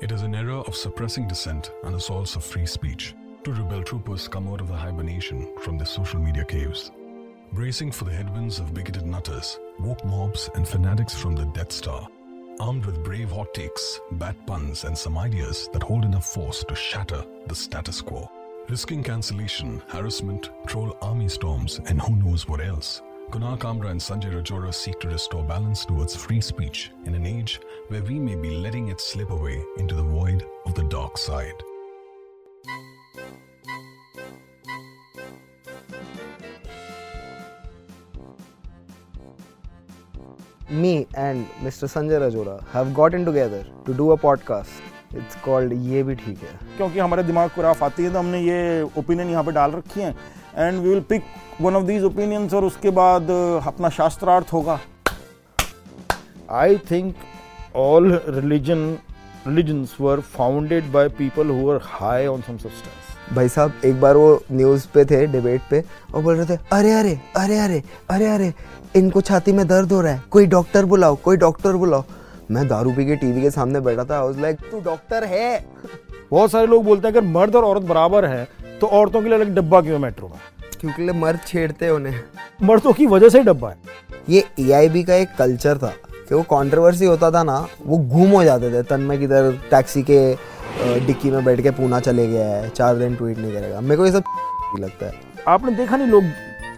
It is an era of suppressing dissent and assaults of free speech. Two rebel troopers come out of the hibernation from their social media caves. Bracing for the headwinds of bigoted nutters, woke mobs, and fanatics from the Death Star. Armed with brave hot takes, bad puns, and some ideas that hold enough force to shatter the status quo. Risking cancellation, harassment, troll army storms, and who knows what else. Kunal Kamra and Sanjay Rajora seek to restore balance towards free speech in an age where we may be letting it slip away into the void of the dark side. me and Mr. Sanjay Rajora have gotten together to do a podcast. It's called ये भी ठीक है। क्योंकि हमारे दिमाग को Ralph आती है तो हमने ये ओपिनियन यहाँ पे डाल रखी है। And we will pick one of these opinions और उसके बाद अपना शास्त्रार्थ होगा। I think all religion religions were founded by people who were high on some substance. भाई साहब एक बार वो न्यूज़ पे थे डिबेट पे और बोल रहे थे अरे अरे अरे अरे अरे अरे इनको छाती में दर्द हो रहा है कोई डॉक्टर बुलाओ कोई डॉक्टर बुलाओ। मैं दारू पी के टीवी के सामने बैठा था आई लाइक तू डॉक्टर है. बहुत सारे लोग बोलते हैं अगर मर्द और औरत बराबर है तो औरतों के लिए अलग डब्बा क्यों मेट्रो में? क्योंकि मर्द छेड़ते उन्हें। मर्दों की वजह से ही डब्बा है। ये एआईबी का एक कल्चर था कि वो कंट्रोवर्सी होता था ना वो घूम हो जाते थे। तन्मय किधर टैक्सी के डिक्की में बैठ के पूना चले गया है चार दिन ट्वीट नहीं करेगा। मेरे को ये सब लगता है। आपने देखा नहीं लोग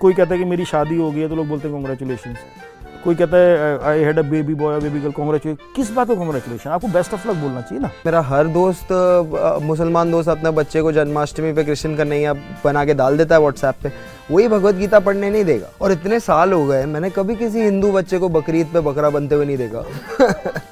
कोई कहता है कि मेरी शादी हो गई है तो लोग बोलते हैं कॉन्ग्रेचुलेशन कोई कहता है I had a baby boy baby girl congratulation किस बात को कॉन्ग्रेचुलेशन आपको बेस्ट ऑफ़ लक बोलना चाहिए ना। मेरा हर दोस्त मुसलमान दोस्त अपने बच्चे को जन्माष्टमी पे कृष्ण कन्हैया बना के डाल देता है व्हाट्सएप पे। वही भगवत गीता पढ़ने नहीं देगा। और इतने साल हो गए, मैंने कभी किसी हिंदू बच्चे को बकरीद पे बकरा बनते हुए नहीं देखा।